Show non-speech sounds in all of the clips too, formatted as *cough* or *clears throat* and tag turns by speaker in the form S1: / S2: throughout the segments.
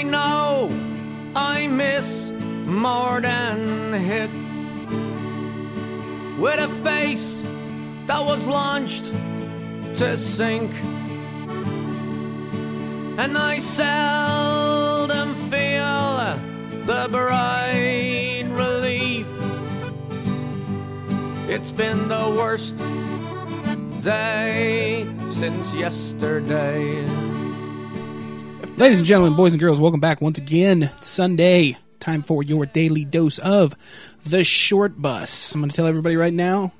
S1: I know I miss more than hit. With a face that was launched to sink. And I seldom feel the bright relief. It's been the worst day since yesterday.
S2: Ladies and gentlemen, boys and girls, welcome back once again. Sunday, time for your daily dose of the short bus. I'm going to tell everybody right now.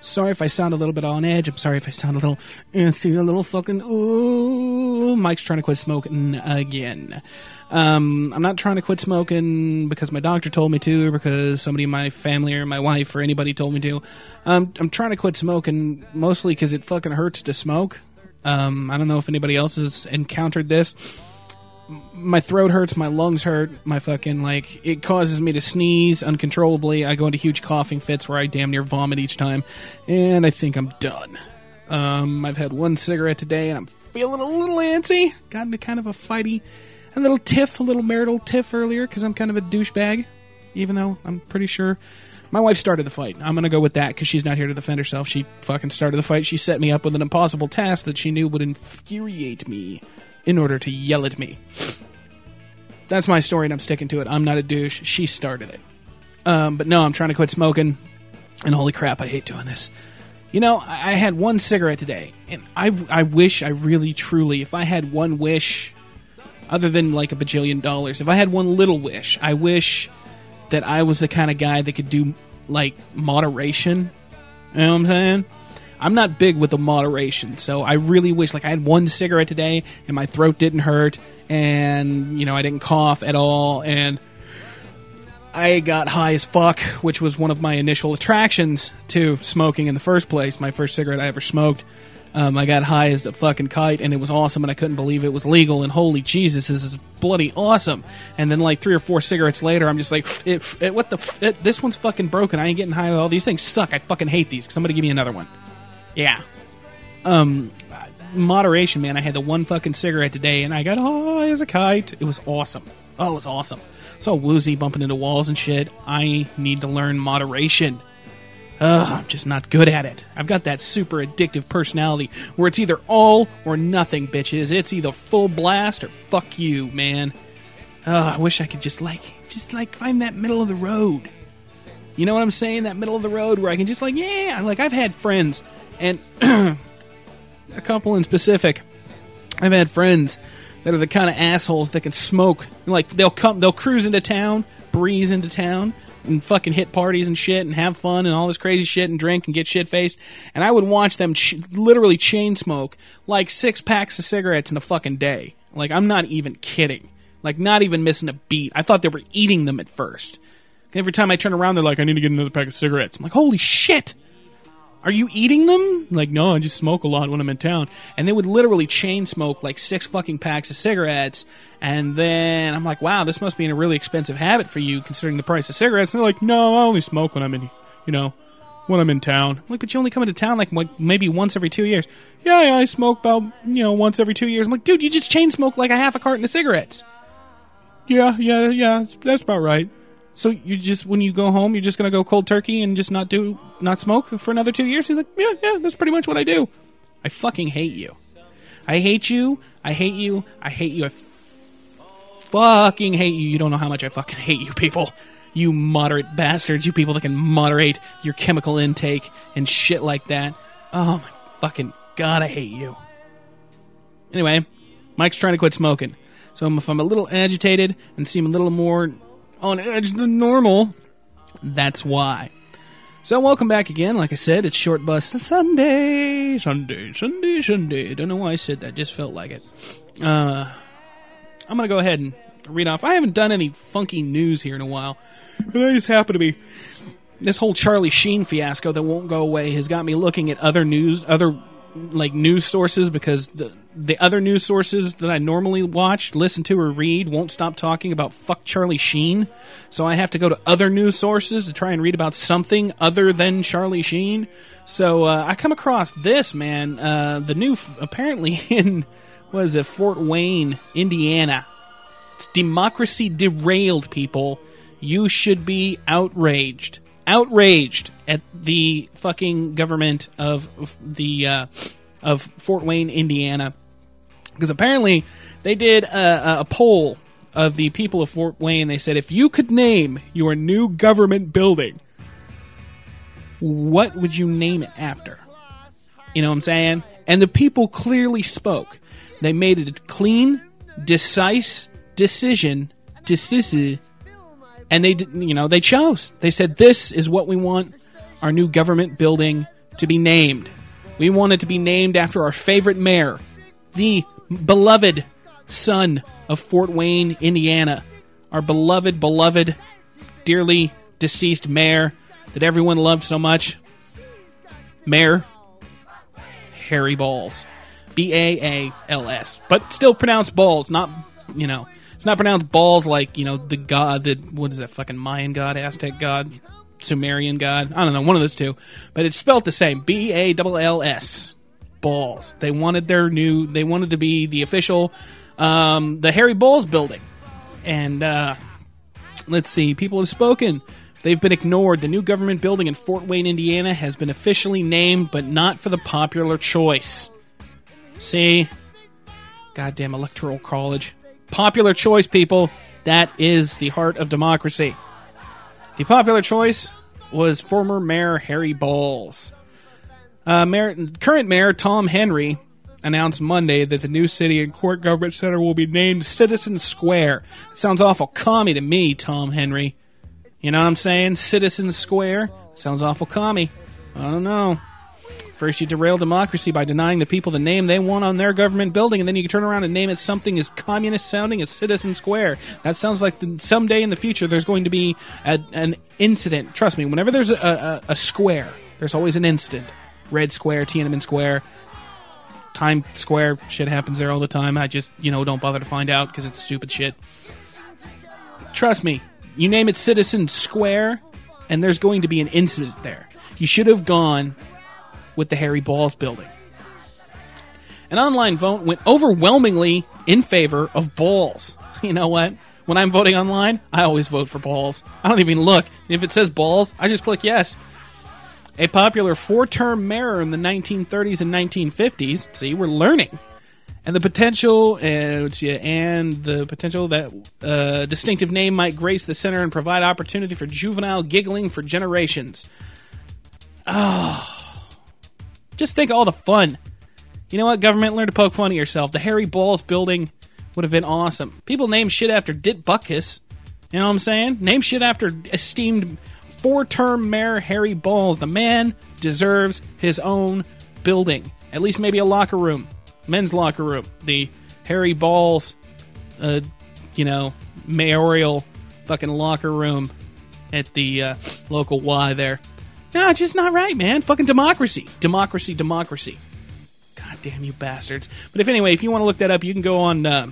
S2: Sorry if I sound a little bit on edge. I'm sorry if I sound a little antsy, a little fucking ooh. Mike's trying to quit smoking again. Um, I'm not trying to quit smoking because my doctor told me to, or because somebody in my family or my wife or anybody told me to. Um, I'm trying to quit smoking mostly because it fucking hurts to smoke. Um, I don't know if anybody else has encountered this my throat hurts, my lungs hurt, my fucking like it causes me to sneeze uncontrollably. I go into huge coughing fits where I damn near vomit each time, and I think I'm done. Um, I've had one cigarette today, and I'm feeling a little antsy. Got into kind of a fighty, a little tiff, a little marital tiff earlier because I'm kind of a douchebag. Even though I'm pretty sure my wife started the fight. I'm gonna go with that because she's not here to defend herself. She fucking started the fight. She set me up with an impossible task that she knew would infuriate me in order to yell at me. That's my story, and I'm sticking to it. I'm not a douche. She started it. Um, but no, I'm trying to quit smoking, and holy crap, I hate doing this. You know, I, I had one cigarette today, and I, I wish I really, truly, if I had one wish, other than like a bajillion dollars, if I had one little wish, I wish that I was the kind of guy that could do like moderation. You know what I'm saying? I'm not big with the moderation, so I really wish like I had one cigarette today and my throat didn't hurt and you know I didn't cough at all and I got high as fuck, which was one of my initial attractions to smoking in the first place. My first cigarette I ever smoked. Um, I got high as a fucking kite, and it was awesome, and I couldn't believe it was legal. And holy Jesus, this is bloody awesome! And then like three or four cigarettes later, I'm just like, it, it, what the? It, this one's fucking broken. I ain't getting high. With all these things suck. I fucking hate these. Somebody give me another one. Yeah. Um, moderation, man. I had the one fucking cigarette today, and I got high as a kite. It was awesome. Oh, it was awesome. So woozy, bumping into walls and shit. I need to learn moderation. Ugh, I'm just not good at it. I've got that super addictive personality where it's either all or nothing, bitches. It's either full blast or fuck you, man. Ugh, I wish I could just like, just like find that middle of the road. You know what I'm saying? That middle of the road where I can just like, yeah, like I've had friends and *clears throat* a couple in specific. I've had friends that are the kind of assholes that can smoke. Like they'll come, they'll cruise into town, breeze into town, and fucking hit parties and shit, and have fun and all this crazy shit, and drink and get shit faced. And I would watch them ch- literally chain smoke like six packs of cigarettes in a fucking day. Like I'm not even kidding. Like not even missing a beat. I thought they were eating them at first. Every time I turn around, they're like, "I need to get another pack of cigarettes." I'm like, "Holy shit!" Are you eating them? Like, no, I just smoke a lot when I'm in town. And they would literally chain smoke like six fucking packs of cigarettes. And then I'm like, wow, this must be a really expensive habit for you considering the price of cigarettes. And they're like, no, I only smoke when I'm in, you know, when I'm in town. I'm like, but you only come into town like maybe once every two years. Yeah, yeah, I smoke about, you know, once every two years. I'm like, dude, you just chain smoke like a half a carton of cigarettes. Yeah, yeah, yeah, that's about right. So you just when you go home, you're just gonna go cold turkey and just not do not smoke for another two years? He's like, yeah, yeah, that's pretty much what I do. I fucking hate you. I hate you. I hate you. I hate you. I fucking hate you. You don't know how much I fucking hate you people. You moderate bastards. You people that can moderate your chemical intake and shit like that. Oh my fucking god, I hate you. Anyway, Mike's trying to quit smoking. So if I'm a little agitated and seem a little more on edge than normal. That's why. So welcome back again. Like I said, it's Short Bus Sunday, Sunday, Sunday, Sunday. Don't know why I said that. Just felt like it. Uh, I'm gonna go ahead and read off. I haven't done any funky news here in a while, but I just happen to be. This whole Charlie Sheen fiasco that won't go away has got me looking at other news, other like news sources because the the other news sources that I normally watch, listen to, or read won't stop talking about fuck Charlie Sheen. So I have to go to other news sources to try and read about something other than Charlie Sheen. So uh, I come across this man, uh, the new f- apparently *laughs* in was it Fort Wayne, Indiana. It's democracy derailed, people. You should be outraged. Outraged at the fucking government of the uh, of Fort Wayne, Indiana, because apparently they did a, a poll of the people of Fort Wayne. They said if you could name your new government building, what would you name it after? You know what I'm saying? And the people clearly spoke. They made it a clean, decisive decision, decisive, and they, you know, they chose. They said, "This is what we want our new government building to be named. We want it to be named after our favorite mayor, the beloved son of Fort Wayne, Indiana, our beloved, beloved, dearly deceased mayor that everyone loved so much, Mayor Harry Baals. B A A L S. But still pronounced balls, not, you know, it's not pronounced balls like, you know, the god, that what is that fucking Mayan god, Aztec god, Sumerian god? I don't know, one of those two. But it's spelled the same B A L L S. Balls. They wanted their new, they wanted to be the official, um, the Harry Baals building. And, uh, let's see, people have spoken. They've been ignored. The new government building in Fort Wayne, Indiana has been officially named, but not for the popular choice. See? Goddamn electoral college. Popular choice, people. That is the heart of democracy. The popular choice was former Mayor Harry Baals. Uh, mayor, current Mayor Tom Henry announced Monday that the new city and court government center will be named Citizen Square. It sounds awful commie to me, Tom Henry. You know what I'm saying? Citizen Square. Sounds awful commie. I don't know. First, you derail democracy by denying the people the name they want on their government building, and then you can turn around and name it something as communist sounding as Citizen Square. That sounds like the, someday in the future there's going to be a, an incident. Trust me, whenever there's a, a, a square, there's always an incident. Red Square, Tiananmen Square, Time Square, shit happens there all the time. I just, you know, don't bother to find out because it's stupid shit. Trust me, you name it Citizen Square, and there's going to be an incident there. You should have gone with the Harry Baals building. An online vote went overwhelmingly in favor of balls. *laughs* You know what? When I'm voting online, I always vote for balls. I don't even look. If it says balls, I just click yes. A popular four term mayor in the 1930s and 1950s, see, we're learning. And the potential, uh, and the potential that uh, distinctive name might grace the center and provide opportunity for juvenile giggling for generations. Just think all the fun. You know what, government? Learn to poke fun at yourself. The Harry Baals building would have been awesome. People name shit after Dick Butkus. You know what I'm saying? Name shit after esteemed four term mayor Harry Baals. The man deserves his own building. At least maybe a locker room. Men's locker room. The Harry Baals, uh, you know, mayoral fucking locker room at the uh, local Y there. No, it's just not right, man. Fucking democracy. Democracy, democracy. God damn you bastards. But if anyway, if you want to look that up, you can go on uh,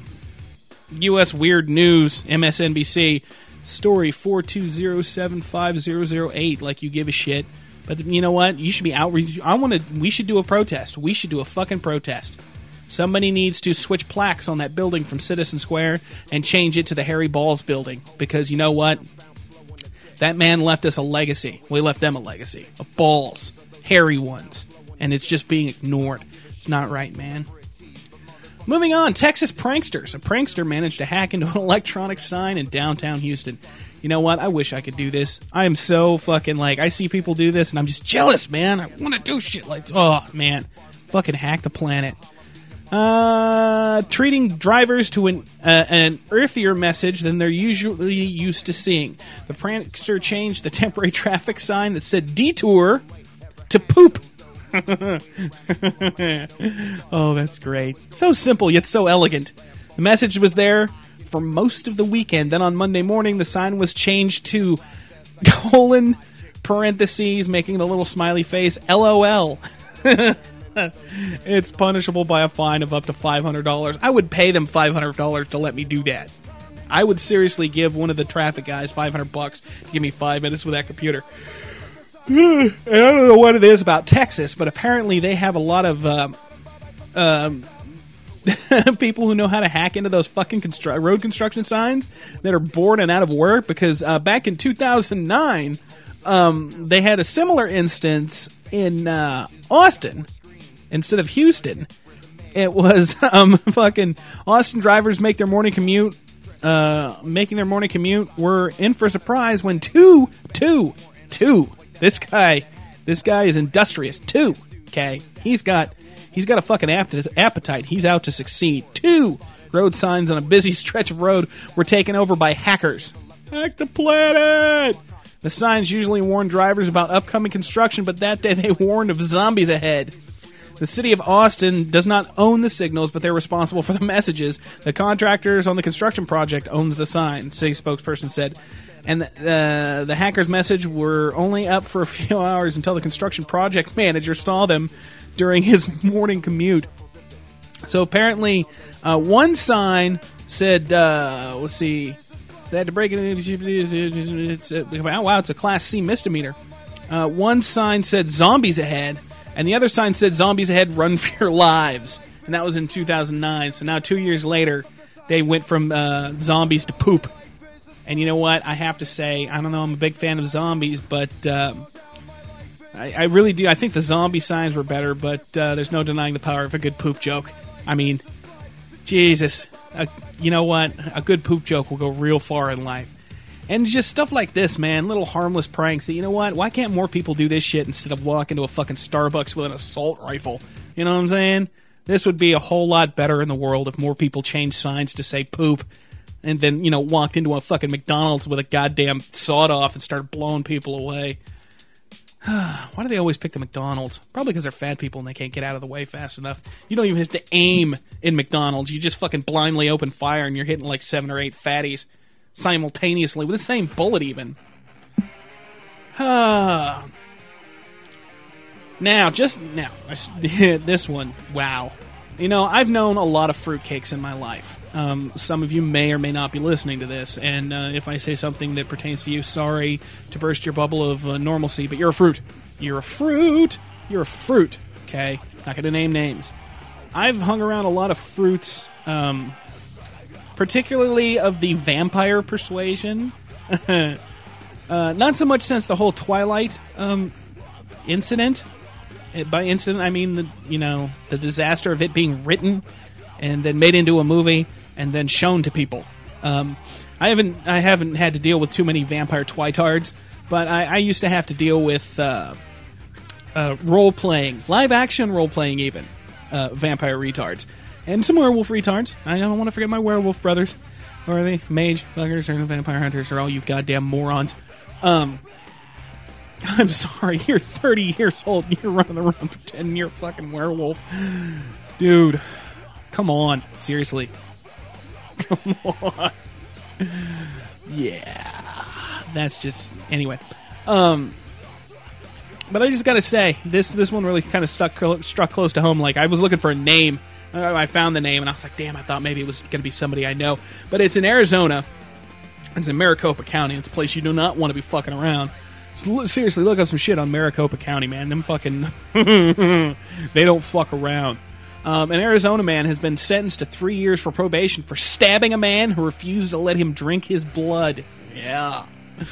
S2: U.S. Weird News, MSNBC, story 4207508, like you give a shit. But you know what? You should be outraged. I want to. We should do a protest. We should do a fucking protest. Somebody needs to switch plaques on that building from Citizen Square and change it to the Harry Baals building because you know what? That man left us a legacy. We left them a legacy of balls, hairy ones, and it's just being ignored. It's not right, man. Moving on, Texas pranksters. A prankster managed to hack into an *laughs* electronic sign in downtown Houston. You know what? I wish I could do this. I am so fucking like I see people do this and I'm just jealous, man. I want to do shit like oh man, fucking hack the planet. Uh, treating drivers to an uh, an earthier message than they're usually used to seeing. The prankster changed the temporary *laughs* traffic sign that said detour to poop. *laughs* oh, that's great. So simple yet so elegant. The message was there for most of the weekend. Then on Monday morning, the sign was changed to *laughs* colon parentheses, making the little smiley face LOL. *laughs* it's punishable by a fine of up to $500. I would pay them $500 to let me do that. I would seriously give one of the traffic guys 500 bucks to give me 5 minutes with that computer. *sighs* And I don't know what it is about Texas, but apparently they have a lot of um, um, *laughs* people who know how to hack into those fucking constru- road construction signs that are bored and out of work because uh, back in 2009 um, they had a similar instance in uh, Austin instead of Houston. It was *laughs* um, fucking Austin drivers make their morning commute, uh, making their morning commute were in for a surprise when two, two, two. This guy, this guy is industrious. Two, okay, he's got he's got a fucking appetite. He's out to succeed. Two road signs on a busy *laughs* stretch of road were taken over by hackers. Hack the planet. The signs usually warn drivers about upcoming construction, but that day they warned of zombies ahead. The city of Austin does not own the signals, but they're responsible for the messages. The contractors on the construction project owns the sign, city spokesperson said. And the, uh, the hackers' message were only up for a few *laughs* hours until the construction project manager saw them during his *laughs* morning commute. So apparently, uh, one sign said, uh, let's see, they had to break it. It's, wow, it's a Class C misdemeanor. Uh, one sign said zombies ahead, and the other sign said zombies ahead, run for your lives. And that was in 2009. So now, two years later, they went from uh, zombies to poop. And you know what? I have to say, I don't know, I'm a big fan of zombies, but uh, I, I, really do. I think the zombie signs were better, but uh, there's no denying the power of a good poop joke. I mean, Jesus. you know what? A good poop joke will go real far in life. And just stuff like this, man, little harmless pranks that, you know what? Why can't more people do this shit instead of walk into a fucking Starbucks with an assault rifle? You know what I'm saying? This would be a whole lot better in the world if more people changed signs to say poop and then, you know, walked into a fucking McDonald's with a goddamn sawed off and started blowing people away. *sighs* Why do they always pick the McDonald's? Probably because they're fat people and they can't get out of the way fast enough. You don't even have to aim in McDonald's. You just fucking blindly open fire and you're hitting like seven or eight fatties simultaneously with the same bullet, even. *sighs* now, just now, *laughs* this one, wow. You know, I've known a lot of fruitcakes in my life. Um, some of you may or may not be listening to this, and uh, if I say something that pertains to you, sorry to burst your bubble of uh, normalcy, but you're a fruit. You're a fruit. You're a fruit. Okay, not to name names. I've hung around a lot of fruits, um, particularly of the vampire persuasion. *laughs* uh, not so much since the whole Twilight um, incident. By incident, I mean the you know the disaster of it being written and then made into a movie and then shown to people. Um, I haven't I haven't had to deal with too many vampire twitards, but I, I used to have to deal with uh, uh, role playing, live action role playing, even uh, vampire retards, and some werewolf retards. I don't want to forget my werewolf brothers, or the mage fuckers, or the vampire hunters, or all you goddamn morons. Um, *laughs* I'm sorry, you're 30 years old and you're running around pretending you're a fucking werewolf. Dude, come on. Seriously. *laughs* Come on. Yeah. That's just anyway. Um but I just got to say this this one really kind of stuck struck close to home like I was looking for a name. I found the name and I was like, "Damn, I thought maybe it was going to be somebody I know." But it's in Arizona. It's in Maricopa County. It's a place you do not want to be fucking around. Seriously, look up some shit on Maricopa County, man. Them fucking *laughs* they don't fuck around. Um, an Arizona man has been sentenced to three years for probation for stabbing a man who refused to let him drink his blood. Yeah. *laughs*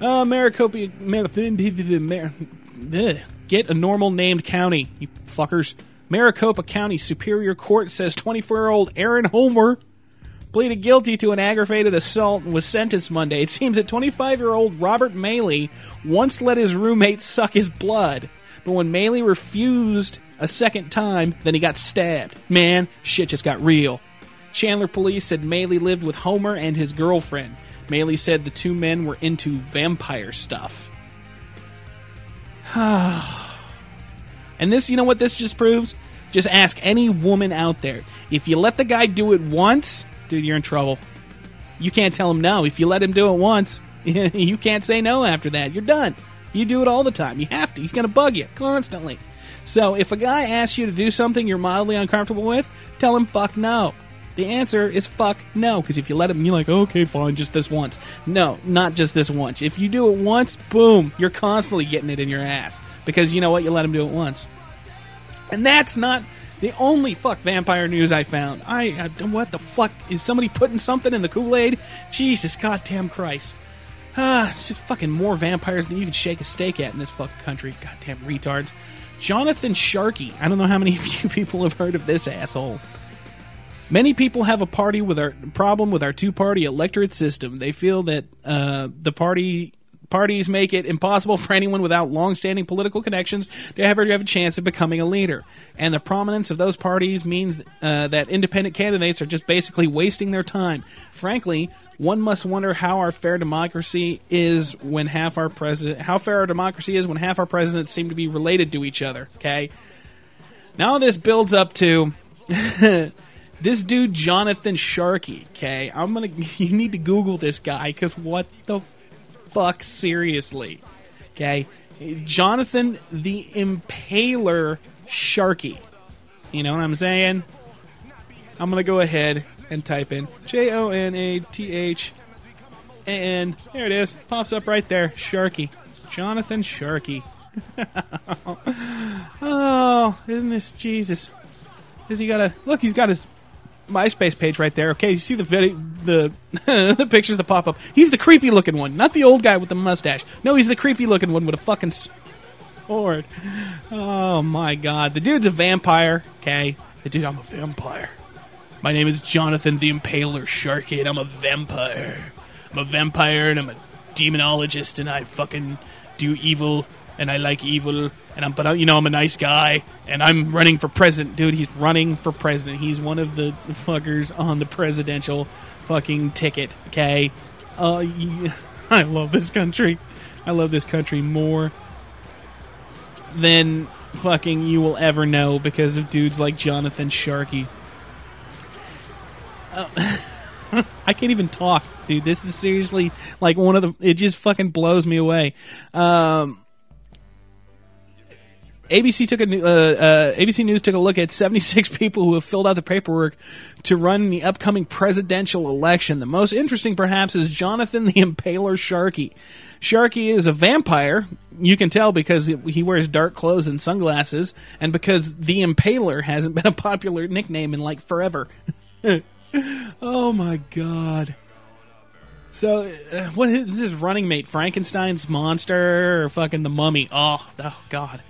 S2: Uh, Maricopa, man *laughs* get a normal named county, you fuckers. Maricopa County Superior Court says 24 year old Aaron Homer pleaded guilty to an aggravated assault and was sentenced Monday. It seems that 25 year old Robert Maley once let his roommate suck his blood, but when Maley refused a second time, then he got stabbed. Man, shit just got real. Chandler police said Maley lived with Homer and his girlfriend. Maley said the two men were into vampire stuff. *sighs* *sighs* and this, you know what this just proves? Just ask any woman out there. If you let the guy do it once, dude, you're in trouble. You can't tell him no. If you let him do it once, *laughs* you can't say no after that. You're done. You do it all the time. You have to. He's going to bug you constantly. So if a guy asks you to do something you're mildly uncomfortable with, tell him fuck no. The answer is fuck no, because if you let him, you're like, okay, fine, just this once. No, not just this once. If you do it once, boom, you're constantly getting it in your ass. Because you know what? You let him do it once. And that's not The only fuck vampire news I found. I, I what the fuck is somebody putting something in the Kool Aid? Jesus goddamn Christ! Ah, it's just fucking more vampires than you can shake a steak at in this fucking country. Goddamn retards. Jonathan Sharkey. I don't know how many of you *laughs* people have heard of this asshole. Many people have a party with our problem with our two-party electorate system. They feel that uh, the party parties make it impossible *laughs* for anyone without long-standing political connections to ever have a chance of becoming a leader. And the prominence of those parties means uh, that independent candidates are just basically wasting their time. Frankly, one must wonder how our fair democracy is when half our president how fair our democracy is when half our presidents seem to be related to each other. Okay. Now this builds up to *laughs* this dude Jonathan Sharkey. Okay, I'm gonna *laughs* you need to Google this guy because what the fuck seriously? Okay, Jonathan the Impaler Sharkey. You know what I'm saying? I'm gonna go ahead and type in J O N A T H, and there it is. Pops up right there. Sharkey, Jonathan Sharkey. *laughs* oh, isn't this Jesus? Has he got a look? He's got his MySpace page right there. Okay, you see the video, the *laughs* the pictures that pop up. He's the creepy looking one, not the old guy with the mustache. No, he's the creepy looking one with a fucking sword. Oh my god, the dude's a vampire. Okay, the dude, I'm a vampire. My name is Jonathan the Impaler Sharkey, and I'm a vampire. I'm a vampire, and I'm a demonologist, and I fucking do evil, and I like evil, and I'm, but I, you know, I'm a nice guy, and I'm running for president, dude. He's running for president. He's one of the fuckers on the presidential fucking ticket. Okay, uh, you, *laughs* I love this country. I love this country more than fucking you will ever know because of dudes like Jonathan Sharkey. *laughs* I can't even talk, dude. This is seriously like one of the. It just fucking blows me away. Um, ABC took a uh, uh, ABC News took a look at 76 *laughs* people who have filled out the paperwork to run in the upcoming presidential election. The most interesting, perhaps, is Jonathan the Impaler Sharkey. Sharkey is a vampire. You can tell because he wears dark clothes and sunglasses, and because the Impaler hasn't been a popular nickname in like forever. *laughs* oh my god. So, uh, what is this is running mate? Frankenstein's monster or fucking the mummy? Oh, oh god.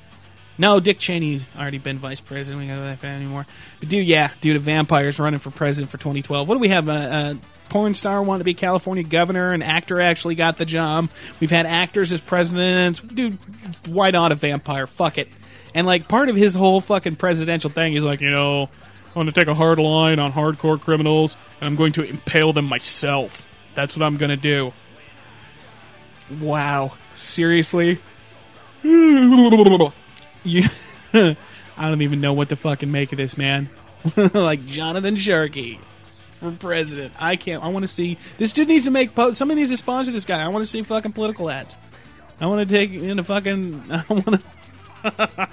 S2: No, Dick Cheney's already been vice president. We don't have that fan anymore. But dude, yeah, dude, a vampire's running for president for 2012. What do we have? A, porn star wanted to be California governor. An actor actually got the job. We've had actors as presidents. Dude, why not a vampire? Fuck it. And like part of his whole fucking presidential thing is like, you know, I'm going to take a hard line on hardcore criminals, and I'm going to impale them myself. That's what I'm going to do. Wow. Seriously? *laughs* You, *laughs* I don't even know what to fucking make of this, man. *laughs* like Jonathan Sharkey for president. I can't. I want to see. This dude needs to make. Po- somebody needs to sponsor this guy. I want to see fucking political ads. I want to take into fucking. *laughs* I want to.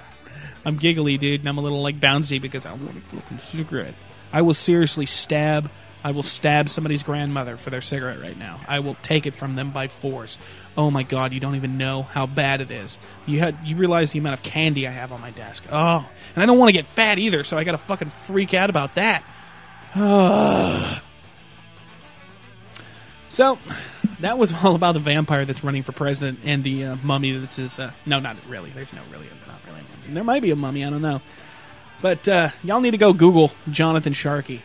S2: I'm giggly, dude, and I'm a little like bouncy because I want a fucking cigarette. I will seriously stab. I will stab somebody's grandmother for their cigarette right now. I will take it from them by force. Oh my god, you don't even know how bad it is. You had you realize the amount of candy I have on my desk. Oh, and I don't want to get fat either, so I got to fucking freak out about that. *sighs* so, that was all about the vampire that's running for president and the uh, mummy that's his. Uh, no, not really. There's no really, not really. There might be a mummy. I don't know. But uh, y'all need to go Google Jonathan Sharkey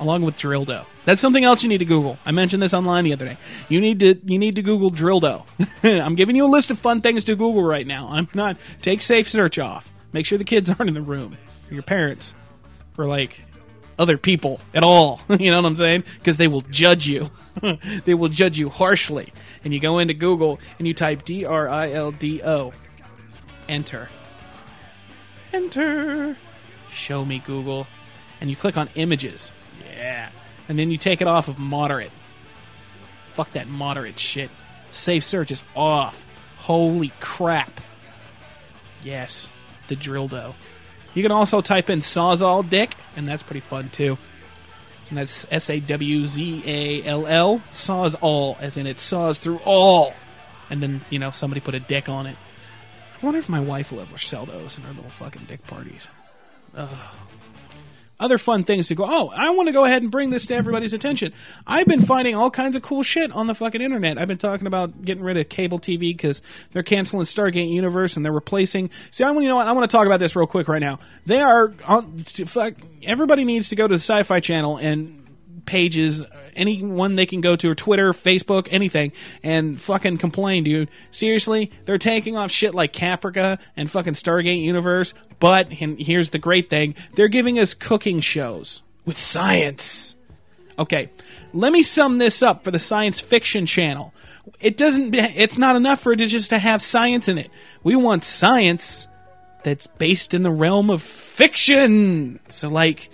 S2: along with Drildo. That's something else you need to Google. I mentioned this online the other day. You need to you need to Google Drildo. *laughs* I'm giving you a list of fun things to Google right now. I'm not take safe search off. Make sure the kids *laughs* aren't in the room. Your parents or like other people at all. *laughs* you know what I'm saying? Because they will judge you. they will judge you harshly. And you go into Google and you type D R I L D O. Enter. Enter. Show me Google. And you click on images. Yeah. And then you take it off of moderate. Fuck that moderate shit. Safe search is off. Holy crap. Yes, the Drildo. You can also type in Sawzall Dick, and that's pretty fun too. And that's S A W Z A L L. Saws all, as in it saws through all. And then, you know, somebody put a dick on it. I wonder if my wife will ever sell those in her little fucking dick parties. Ugh. Other fun things to go. Oh, I want to go ahead and bring this to everybody's attention. I've been finding all kinds of cool shit on the fucking internet. I've been talking about getting rid of cable TV because they're canceling Stargate Universe and they're replacing. See, I want you know what I want to talk about this real quick right now. They are on. Fuck, everybody needs to go to the Sci-Fi Channel and pages, anyone they can go to, or Twitter, Facebook, anything, and fucking complain, dude. Seriously, they're taking off shit like Caprica and fucking Stargate Universe, but here's the great thing they're giving us cooking shows with science. Okay, let me sum this up for the science fiction channel. It doesn't, it's not enough for it to just to have science in it. We want science that's based in the realm of fiction. So, like,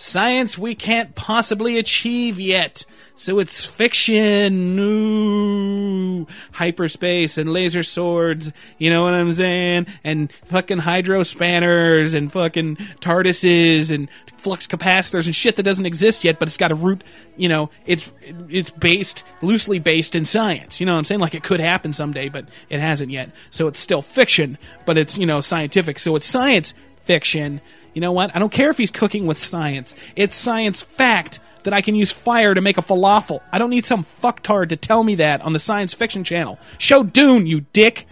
S2: Science we can't possibly achieve yet. So it's fiction. Ooh. Hyperspace and laser swords. You know what I'm saying? And fucking hydro spanners and fucking TARDISes and flux capacitors and shit that doesn't exist yet, but it's got a root, you know, it's it's based loosely based in science. You know what I'm saying? Like it could happen someday, but it hasn't yet. So it's still fiction, but it's, you know, scientific. So it's science fiction you know what? I don't care if he's cooking with science. It's science fact that I can use fire to make a falafel. I don't need some fucktard to tell me that on the science fiction channel. Show Dune, you dick.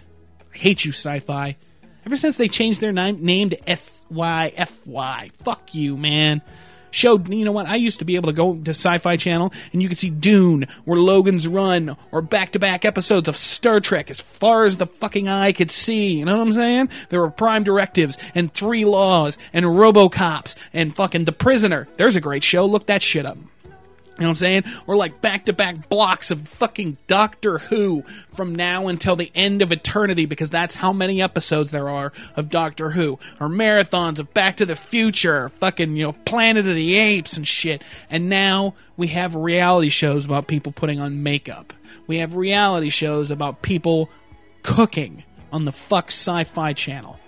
S2: I hate you, sci-fi. Ever since they changed their name to S-Y-F-Y. Fuck you, man showed, you know what, I used to be able to go to Sci Fi Channel and you could see Dune or Logan's Run or back to back episodes of Star Trek as far as the fucking eye could see. You know what I'm saying? There were prime directives and three laws and Robocops and fucking The Prisoner. There's a great show. Look that shit up. You know what I'm saying? We're like back to back blocks of fucking Doctor Who from now until the end of eternity because that's how many episodes there are of Doctor Who. Or marathons of Back to the Future, fucking, you know, Planet of the Apes and shit. And now we have reality shows about people putting on makeup. We have reality shows about people cooking on the fuck sci fi channel.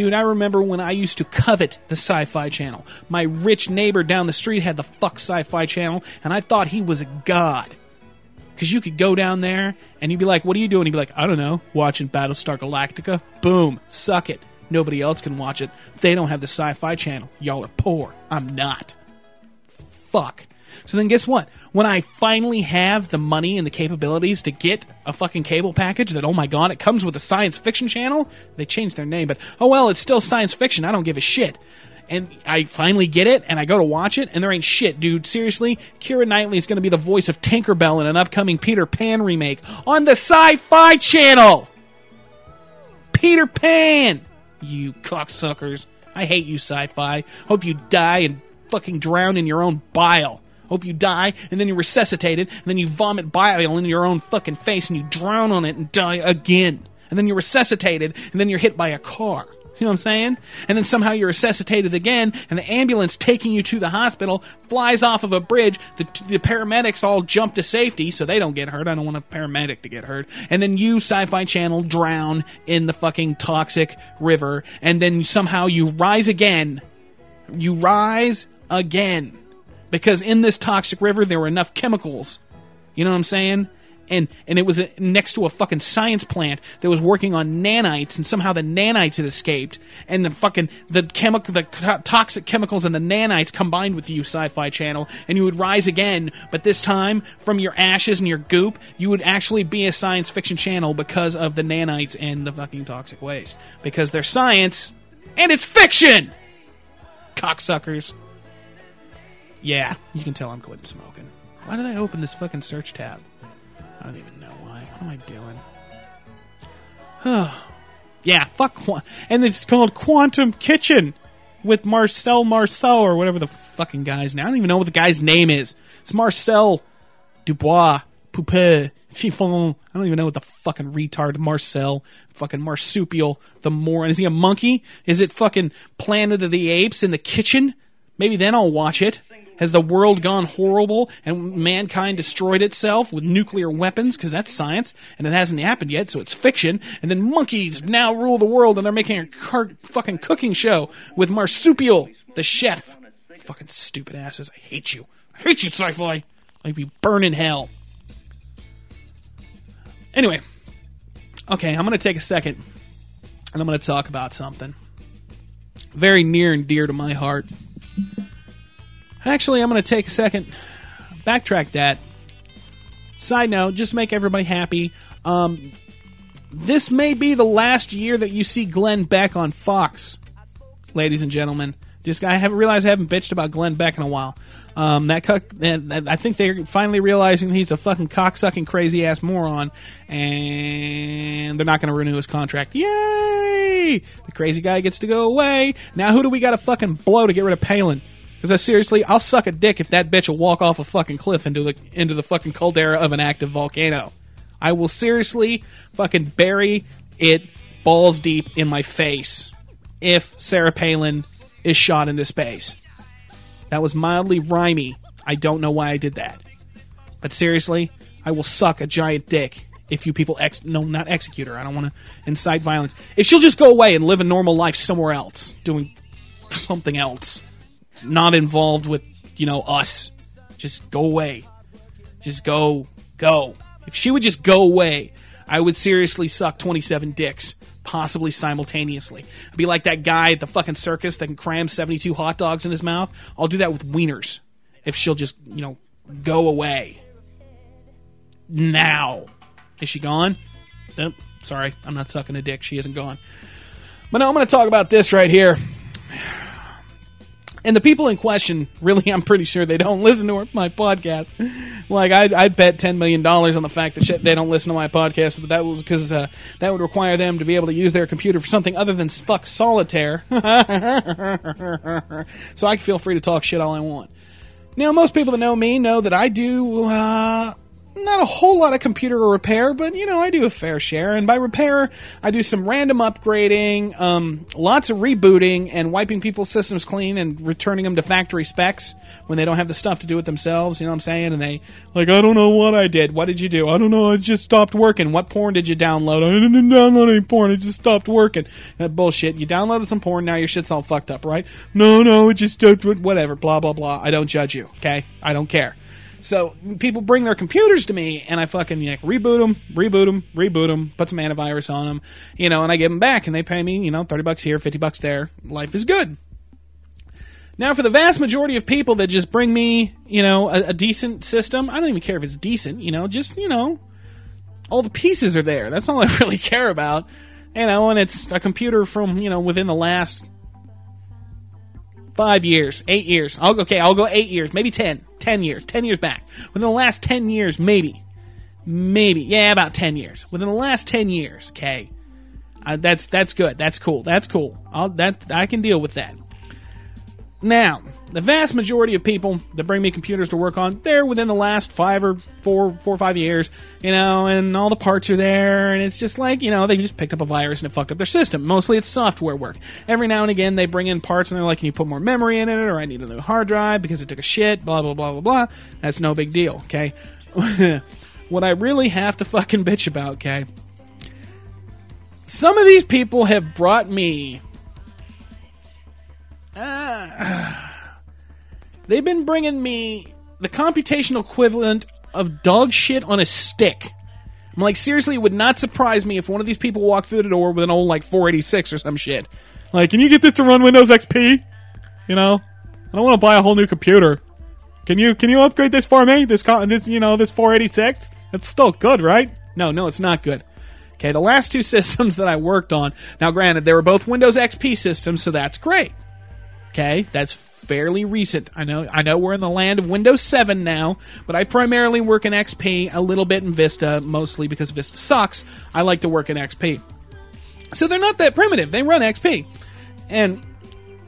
S2: Dude, I remember when I used to covet the Sci Fi Channel. My rich neighbor down the street had the fuck Sci Fi Channel, and I thought he was a god. Because you could go down there and you'd be like, What are you doing? He'd be like, I don't know, watching Battlestar Galactica. Boom, suck it. Nobody else can watch it. They don't have the Sci Fi Channel. Y'all are poor. I'm not. Fuck. So then guess what? When I finally have the money and the capabilities to get a fucking cable package that, oh my god, it comes with a science fiction channel, they changed their name, but oh well, it's still science fiction. I don't give a shit. And I finally get it, and I go to watch it, and there ain't shit, dude. Seriously, Keira Knightley is going to be the voice of Tinkerbell in an upcoming Peter Pan remake on the Sci Fi Channel! Peter Pan! You cocksuckers. I hate you, sci fi. Hope you die and fucking drown in your own bile. Hope you die, and then you're resuscitated, and then you vomit bile in your own fucking face, and you drown on it and die again. And then you're resuscitated, and then you're hit by a car. See what I'm saying? And then somehow you're resuscitated again, and the ambulance taking you to the hospital flies off of a bridge. The, the paramedics all jump to safety so they don't get hurt. I don't want a paramedic to get hurt. And then you, Sci Fi Channel, drown in the fucking toxic river, and then somehow you rise again. You rise again because in this toxic river there were enough chemicals. You know what I'm saying? And and it was next to a fucking science plant that was working on nanites, and somehow the nanites had escaped, and the fucking the chemical, the toxic chemicals and the nanites combined with you, Sci-Fi Channel, and you would rise again. But this time, from your ashes and your goop, you would actually be a science fiction channel because of the nanites and the fucking toxic waste. Because they're science and it's fiction. Cocksuckers. Yeah, you can tell I'm quitting smoking. Why did I open this fucking search tab? I don't even know why. What am I doing? *sighs* Yeah, fuck. Qu- and it's called Quantum Kitchen with Marcel Marceau or whatever the fucking guy's name. I don't even know what the guy's name is. It's Marcel Dubois. Poupée, Chiffon. I don't even know what the fucking retard Marcel, fucking marsupial, the moron. Is he a monkey? Is it fucking Planet of the Apes in the kitchen? Maybe then I'll watch it. Has the world gone horrible and mankind destroyed itself with nuclear weapons? Because that's science, and it hasn't happened yet, so it's fiction. And then monkeys now rule the world, and they're making a car- fucking cooking show with Marsupial, the chef. Fucking stupid asses. I hate you. I hate you, sci-fi. I'd be burn in hell. Anyway, okay, I'm going to take a second, and I'm going to talk about something very near and dear to my heart Actually, I'm going to take a second, backtrack that. Side note, just to make everybody happy. Um, this may be the last year that you see Glenn Beck on Fox, ladies and gentlemen. Just I haven't realized I haven't bitched about Glenn Beck in a while. Um, that cuck, I think they're finally realizing he's a fucking cocksucking crazy ass moron, and they're not going to renew his contract. Yay! The crazy guy gets to go away. Now who do we got to fucking blow to get rid of Palin? Because I seriously, I'll suck a dick if that bitch will walk off a fucking cliff into the into the fucking caldera of an active volcano. I will seriously fucking bury it balls deep in my face if Sarah Palin is shot into space. That was mildly rhymy. I don't know why I did that. But seriously, I will suck a giant dick if you people ex no not execute her. I don't want to incite violence. If she'll just go away and live a normal life somewhere else, doing *laughs* something else, not involved with you know us, just go away. Just go, go. If she would just go away, I would seriously suck 27 dicks, possibly simultaneously. I'd be like that guy at the fucking circus that can cram 72 hot dogs in his mouth. I'll do that with wieners if she'll just, you know, go away. Now. Is she gone? Nope. Sorry, I'm not sucking a dick. She isn't gone. But now I'm going to talk about this right here. And the people in question, really, *laughs* I'm pretty sure they don't listen to my podcast. Like, I'd, I'd bet $10 million on the fact that they don't listen to my podcast. But that was because uh, that would require them to be able to use their computer for something other than fuck solitaire. *laughs* so I can feel free to talk shit all I want. Now, most people that know me know that I do uh, not a whole lot of computer repair, but you know, I do a fair share. And by repair, I do some random upgrading, um, lots of rebooting, and wiping people's systems clean and returning them to factory specs when they don't have the stuff to do it themselves. You know what I'm saying? And they, like, I don't know what I did. What did you do? I don't know. It just stopped working. What porn did you download? I didn't download any porn. It just stopped working. That bullshit. You downloaded some porn. Now your shit's all fucked up, right? No, no. It just, stopped. whatever. Blah, blah, blah. I don't judge you. Okay? I don't care. So people bring their computers to me, and I fucking like reboot them, reboot them, reboot them, put some antivirus on them, you know, and I give them back, and they pay me, you know, thirty bucks here, fifty bucks there. Life is good. Now, for the vast majority of people that just bring me, you know, a, a decent system, I don't even care if it's decent, you know, just you know, all the pieces are there. That's all I *laughs* really care about, you know, and it's a computer from you know within the last five years, eight years. I'll go, okay, I'll go eight years, maybe ten. 10 years, 10 years back. Within the last 10 years, maybe. Maybe. Yeah, about 10 years. Within the last 10 years, okay. Uh, that's that's good. That's cool. That's cool. I'll, that I can deal with that. Now, the vast majority of people that bring me computers to work on, they're within the last five or four, four or five years, you know, and all the parts are there, and it's just like, you know, they just picked up a virus and it fucked up their system. Mostly it's software work. Every now and again, they bring in parts and they're like, can you put more memory in it, or I need a new hard drive because it took a shit, blah, blah, blah, blah, blah. That's no big deal, okay? *laughs* what I really have to fucking bitch about, okay? Some of these people have brought me *sighs* they've been bringing me the computational equivalent of dog shit on a stick. I'm like, seriously, it would not surprise me if one of these people walked through the door with an old like 486 or some shit. Like, can you get this to run Windows XP? You know, I don't want to buy a whole new computer. Can you can you upgrade this for me? This this you know this 486. It's still good, right? No, no, it's not good. Okay, the last two *laughs* systems that I worked on. Now, granted, they were both Windows XP systems, so that's great. Okay, that's fairly recent. I know I know we're in the land of Windows 7 now, but I primarily work in XP, a little bit in Vista, mostly because Vista sucks. I like to work in XP. So they're not that primitive. They run XP. And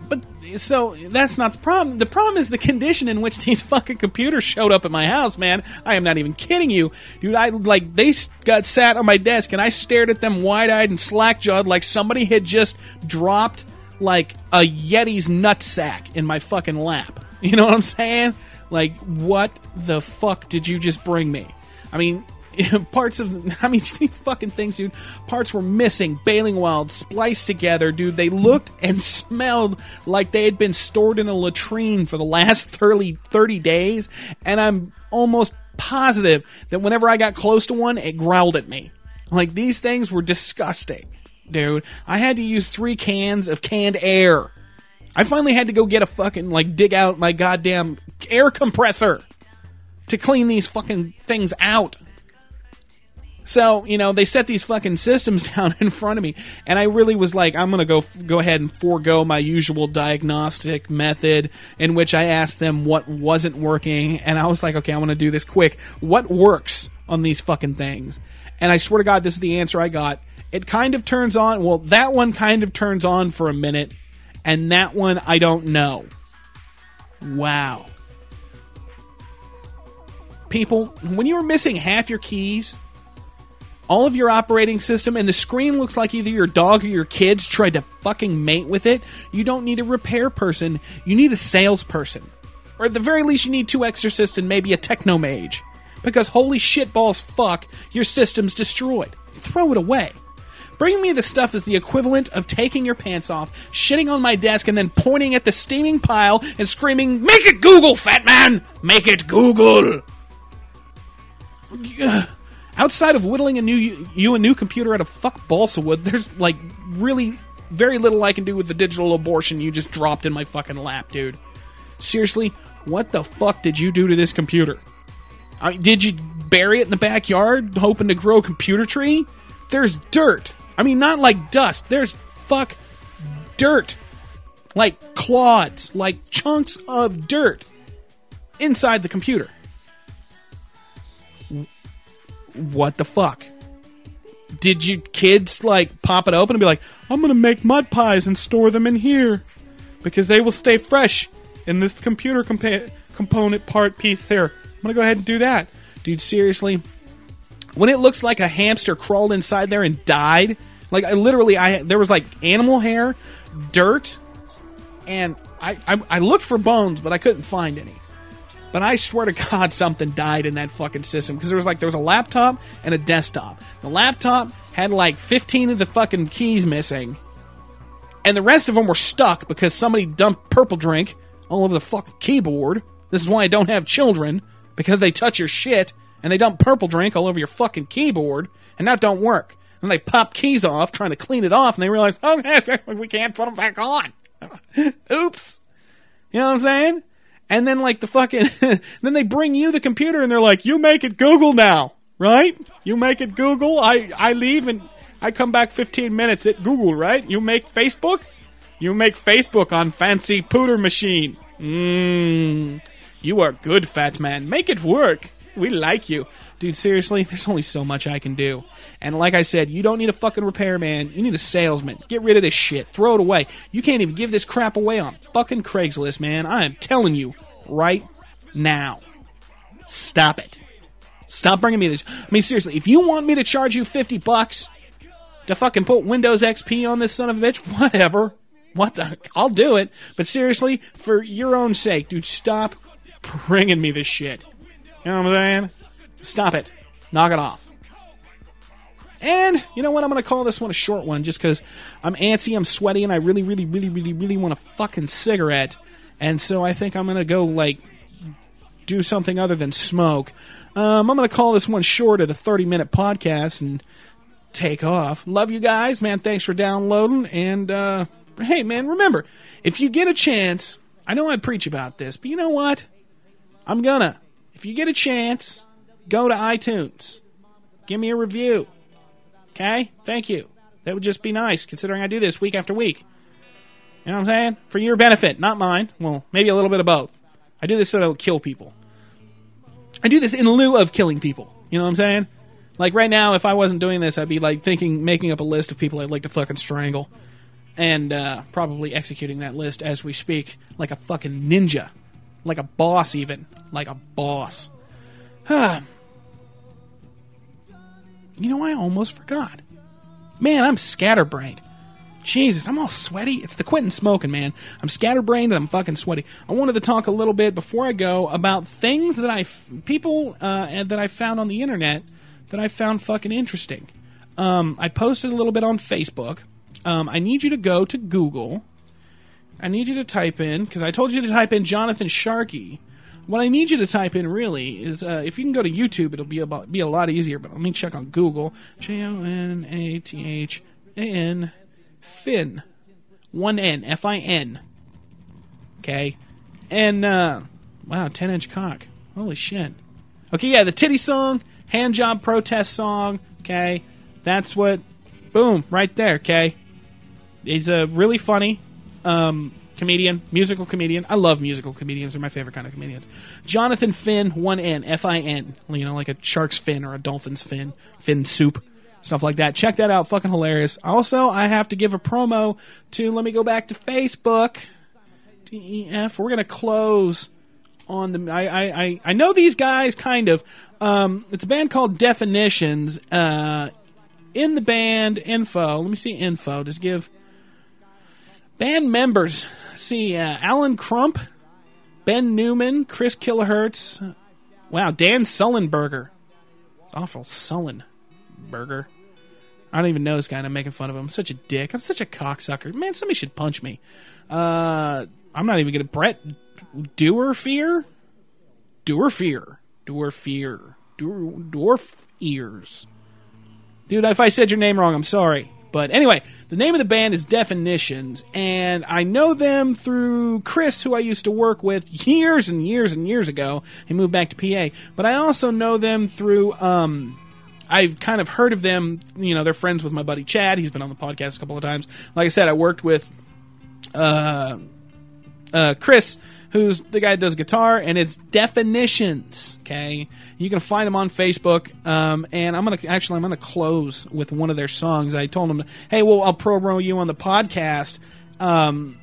S2: but so that's not the problem. The problem is the condition in which *laughs* these fucking computers showed up at my house, man. I am not even kidding you, dude. I like they got sat on my desk and I stared at them wide-eyed and slack-jawed like somebody had just dropped like a Yeti's nutsack in my fucking lap. *laughs* You know what I'm saying? Like, what the fuck did you just bring me? I mean, *laughs* parts of *laughs* I mean these fucking things, dude. Parts were missing, bailing wild, spliced together, dude. They looked and smelled like they had been stored in a latrine for the last 30, 30 days, and I'm almost positive that whenever I got close to one, it growled at me. Like these things were disgusting dude. I had to use three cans of canned air. I finally had to go get a fucking like dig out my goddamn air compressor to clean these fucking things out. So you know they set these fucking systems *laughs* down in front of me, and I really was like, I'm gonna go go ahead and forego my usual diagnostic method in which I asked them what wasn't working, and I was like, okay, I want to do this quick. What works on these fucking things? And I swear to God, this is the answer I got. It kind of turns on. Well, that one kind of turns on for a minute, and that one I don't know. Wow. People, when you are missing half your keys all of your operating system and the screen looks like either your dog or your kids tried to fucking mate with it, you don't need a repair person. You need a salesperson. Or at the very least, you need two exorcists and maybe a techno mage. Because holy shit balls fuck, your system's destroyed. Throw it away. Bringing me the stuff is the equivalent of taking your pants off, shitting on my desk, and then pointing at the steaming pile and screaming, Make it Google, fat man! Make it Google! *sighs* outside of whittling a new you a new computer out of fuck balsa wood, there's like really very little I can do with the digital abortion you just dropped in my fucking lap, dude. Seriously, what the fuck did you do to this computer? I did you bury it in the backyard hoping to grow a computer tree? There's dirt. I mean, not like dust. There's fuck dirt. Like clods, like chunks of dirt inside the computer. what the fuck? Did you kids like pop it open and be like, I'm gonna make mud pies and store them in here because they will stay fresh in this computer compa- component part piece here. I'm gonna go ahead and do that, dude. Seriously, when it looks like a hamster crawled inside there and died, like I literally, I there was like animal hair, dirt, and I I, I looked for bones, but I couldn't find any. But I swear to *laughs* God, something died in that fucking system because there was like there was a laptop and a desktop. The laptop had like 15 of the fucking keys missing, and the rest of them were stuck because somebody dumped purple drink all over the fucking keyboard. This is why I don't have children because they touch your shit and they dump purple drink all over your fucking keyboard, and that don't work. And they pop keys off trying to clean it off, and they realize, *laughs* oh, we can't put them back on. *laughs* Oops. You know what I'm saying? and then like the fucking *laughs* then they bring you the computer and they're like you make it google now. Right? You make it google. I i leave and i come back 15 minutes at google right? You make facebook? You make facebook on fancy pooter machine. Mmm you are good fat man. Make it work. We like you dude seriously there's only so much i can do. And like i said you don't need a fucking repairman. You need a salesman. Get rid of this shit. Throw it away. You can't even give this crap away on fucking craigslist man. I am telling you right now. Stop it. Stop bringing me this. I mean seriously if you want me to charge you 50 bucks to fucking put windows xp on this son of a bitch *laughs* whatever. What the i'll do it. But seriously for your own sake dude stop bringing me this shit. You know what I'm saying? Stop it. Knock it off. And you know what? I'm going to call this one a short one just because I'm antsy, I'm sweaty, and I really, really, really, really, really want a fucking cigarette. And so I think I'm going to go, like, do something other than smoke. Um, I'm going to call this one short at a 30 minute podcast and take off. Love you guys, man. Thanks for downloading. And uh, hey, man, remember, if you get a chance, I know I preach about this, but you know what? I'm gonna if you get a chance, go to iTunes. Give me a review. Okay? Thank you. That would just be nice, considering I do this week after week. You know what I'm saying? For your benefit, not mine. Well, maybe a little bit of both. I do this so I don't kill people. I do this in lieu of killing people. You know what I'm saying? Like right now, if I wasn't doing this, I'd be like thinking, making up a list of people I'd like to fucking strangle, and uh, probably executing that list as we speak, like a fucking ninja like a boss, even like a boss. *sighs* you know, I almost forgot. Man, I'm scatterbrained. Jesus, I'm all sweaty. It's the quitting smoking, man. I'm scatterbrained and I'm fucking sweaty. I wanted to talk a little bit before I go about things that I people uh, that I found on the internet that I found fucking interesting. Um, I posted a little bit on Facebook. Um, I need you to go to Google I need you to type in because I told you to type in Jonathan Sharkey. What I need you to type in really is uh, if you can go to YouTube, it'll be about be a lot easier. But let me check on Google. J O N A T H A N Fin, one N F I N. Okay, and uh, wow, ten inch cock. Holy shit. Okay, yeah, the titty song, hand job protest song. Okay, that's what. Boom, right there. Okay, he's a really funny um, comedian, musical comedian. I love musical comedians; they're my favorite kind of comedians. Jonathan Fin, one N, F I N. You know, like a shark's fin or a dolphin's fin, fin soup, stuff like that. Check that out, fucking hilarious. Also, I have to give a promo to. Let me go back to Facebook. DEF. We're gonna close on the. I I I, I know these guys kind of. Um, it's a band called Definitions. Uh, in the band info, let me see info. Just give band members. See, uh, Alan Crump, Ben Newman, Chris Kilohertz. Wow, Dan Sullenberger. Awful Sullenberger. I don't even know this guy, and I'm making fun of him. I'm such a dick. I'm such a cocksucker. Man, somebody should punch me. Uh, I'm not even gonna. Brett Doer Fear, Doer Fear, Doer Fear, Dwarf Ears. Dude, if I said your name wrong, I'm sorry. But anyway, the name of the band is Definitions, and I know them through Chris, who I used to work with years and years and years ago. He moved back to PA. But I also know them through. Um, I've kind of heard of them. You know, they're friends with my buddy Chad. He's been on the podcast a couple of times. Like I said, I worked with uh, uh, Chris, who's the guy that does guitar, and it's Definitions. Okay, you can find them on Facebook. Um, and I'm gonna actually I'm gonna close with one of their songs. I told them, hey, well, I'll promo you on the podcast. Um,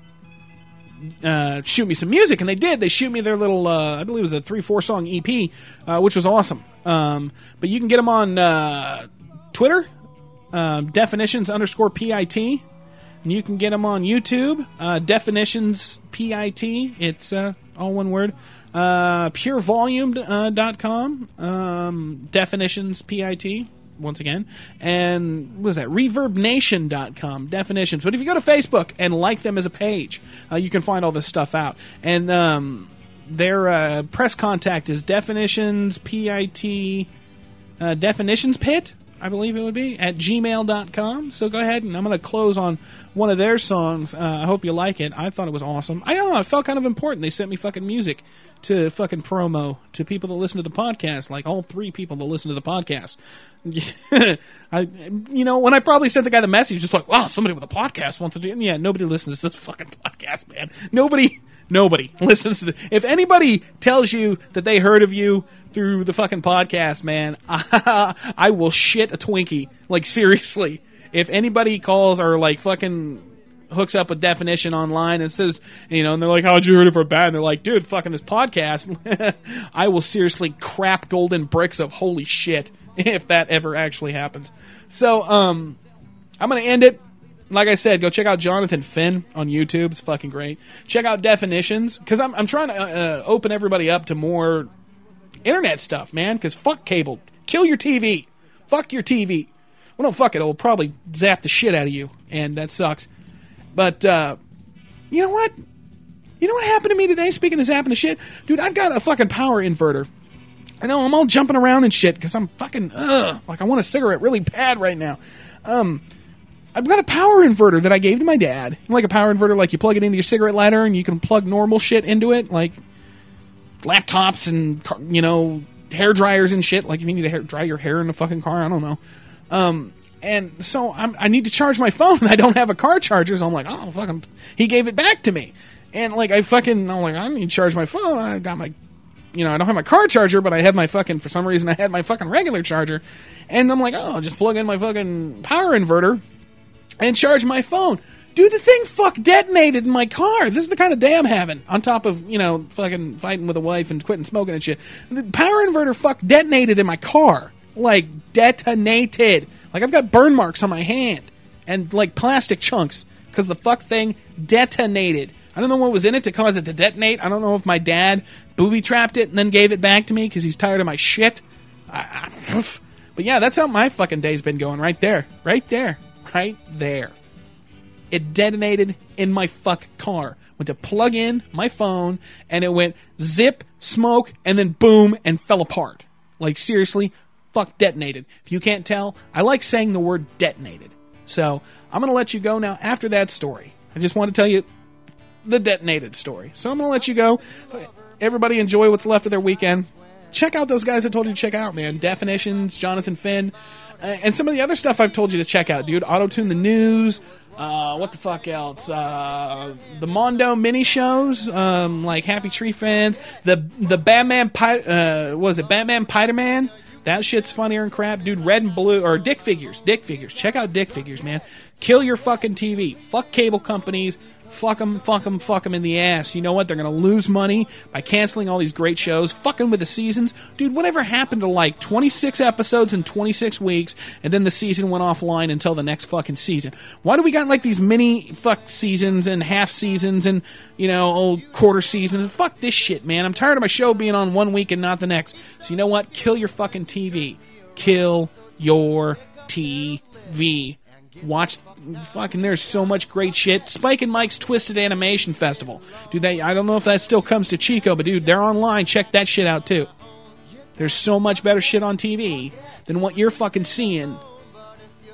S2: uh, shoot me some music, and they did. They shoot me their little, uh, I believe it was a three four song EP, uh, which was awesome. Um, but you can get them on uh, Twitter, um, definitions underscore pit. And you can get them on YouTube, uh, definitions pit. It's uh, all one word. Uh, purevolume.com, um, definitions pit once again. And what is that? ReverbNation.com. Definitions. But if you go to Facebook and like them as a page, uh, you can find all this stuff out. And um, their uh, press contact is Definitions PIT, uh, Definitions Pit. I believe it would be at gmail.com. So go ahead and I'm going to close on one of their songs. Uh, I hope you like it. I thought it was awesome. I don't know. It felt kind of important. They sent me fucking music to fucking promo to people that listen to the podcast, like all three people that listen to the podcast. *laughs* I, you know, when I probably sent the guy the message, just like, wow, somebody with a podcast wants to do. Yeah, nobody listens to this fucking podcast, man. Nobody, nobody *laughs* listens to. The, if anybody tells you that they heard of you through the fucking podcast, man, *laughs* I, will shit a Twinkie. Like seriously, if anybody calls or like fucking hooks up a definition online and says, you know, and they're like, "How'd you heard of our bad? And they're like, "Dude, fucking this podcast." *laughs* I will seriously crap golden bricks of holy shit *laughs* if that ever actually happens. So, um, I'm gonna end it. Like I said, go check out Jonathan Fin on YouTube. It's fucking great. Check out definitions because I'm I'm trying to uh, open everybody up to more internet stuff, man. Because fuck cable, kill your TV, fuck your TV. Well, no, fuck it. It will probably zap the shit out of you, and that sucks. But uh, you know what? You know what happened to me today? Speaking of zapping the shit, dude, I've got a fucking power inverter. I know I'm all jumping around and shit because I'm fucking ugh, like I want a cigarette really bad right now. Um, I've got a power inverter that I gave to my dad. Like a power inverter, like you plug it into your cigarette lighter and you can plug normal shit into it, like laptops and you know hair dryers and shit. Like if you need to hair, dry your hair in a fucking car, I don't know. Um, and so I'm, i need to charge my *laughs* phone. I don't have a car charger, so I'm like, oh fucking. He gave it back to me, and like I fucking, I'm like, I need to charge my phone. I got my, you know, I don't have my car charger, but I had my fucking. For some reason, I had my fucking regular charger, and I'm like, oh, I'll just plug in my fucking power inverter, and charge my phone. Dude, the thing fuck detonated in my car. This is the kind of day I'm having. On top of, you know, fucking fighting with a wife and quitting smoking and shit. The power inverter fuck detonated in my car. Like, detonated. Like, I've got burn marks on my hand. And, like, plastic chunks. Because the fuck thing detonated. I don't know what was in it to cause it to detonate. I don't know if my dad booby trapped it and then gave it back to me because he's tired of my shit. I, I, *sighs* but yeah, that's how my fucking day's been going right there. Right there. Right there. It detonated in my fuck car. Went to plug in my phone and it went zip, smoke, and then boom and fell apart. Like seriously, fuck detonated. If you can't tell, I like saying the word detonated. So I'm gonna let you go now after that story. I just want to tell you the detonated story. So I'm going to let you go. Everybody enjoy what's left of their weekend. Check out those guys I told you to check out, man. Definitions, Jonathan Fin, uh, and some of the other stuff I've told you to check out, dude. Auto Tune the News. Uh, what the fuck else? Uh, the Mondo mini shows, um, like Happy Tree Fans. The the Batman, uh, was it Batman Spider Man? That shit's funnier and crap, dude. Red and blue or Dick Figures, Dick Figures. Check out Dick Figures, man. Kill your fucking TV. Fuck cable companies. Fuck them, fuck them, fuck them in the ass. You know what? They're going to lose money by canceling all these great shows, fucking with the seasons. Dude, whatever happened to like 26 episodes in 26 weeks, and then the season went offline until the next fucking season? Why do we got like these mini fuck seasons and half seasons and, you know, old quarter seasons? Fuck this shit, man. I'm tired of my show being on one week and not the next. So you know what? Kill your fucking TV. Kill your TV. Watch fucking there's so much great shit. Spike and Mike's Twisted Animation Festival. Dude, they I don't know if that still comes to Chico, but dude, they're online. Check that shit out too. There's so much better shit on TV than what you're fucking seeing.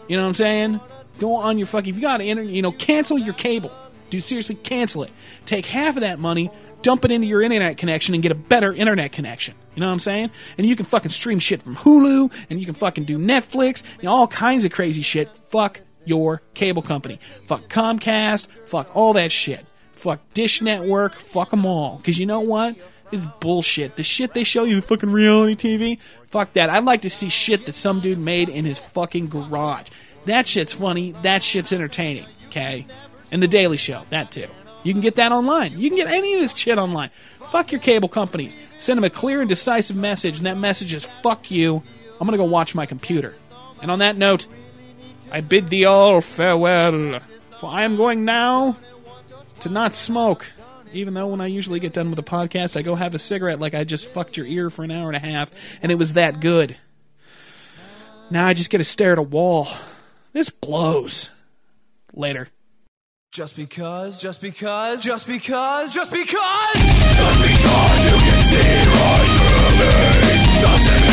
S2: You know what I'm saying? Go on your fucking if you got to you know, cancel your cable. Dude, seriously, cancel it. Take half of that money, dump it into your internet connection and get a better internet connection. You know what I'm saying? And you can fucking stream shit from Hulu, and you can fucking do Netflix, and all kinds of crazy shit. Fuck your cable company. Fuck Comcast. Fuck all that shit. Fuck Dish Network. Fuck them all. Because you know what? It's bullshit. The shit they show you, the fucking reality TV. Fuck that. I'd like to see shit that some dude made in his fucking garage. That shit's funny. That shit's entertaining. Okay? And The Daily Show. That too. You can get that online. You can get any of this shit online. Fuck your cable companies. Send them a clear and decisive message, and that message is fuck you. I'm gonna go watch my computer. And on that note, I bid thee all farewell, for I am going now to not smoke. Even though when I usually get done with a podcast, I go have a cigarette like I just fucked your ear for an hour and a half, and it was that good. Now I just get to stare at a wall. This blows. Later.
S1: Just because, just because, just because, just because, just because you can see right through me, doesn't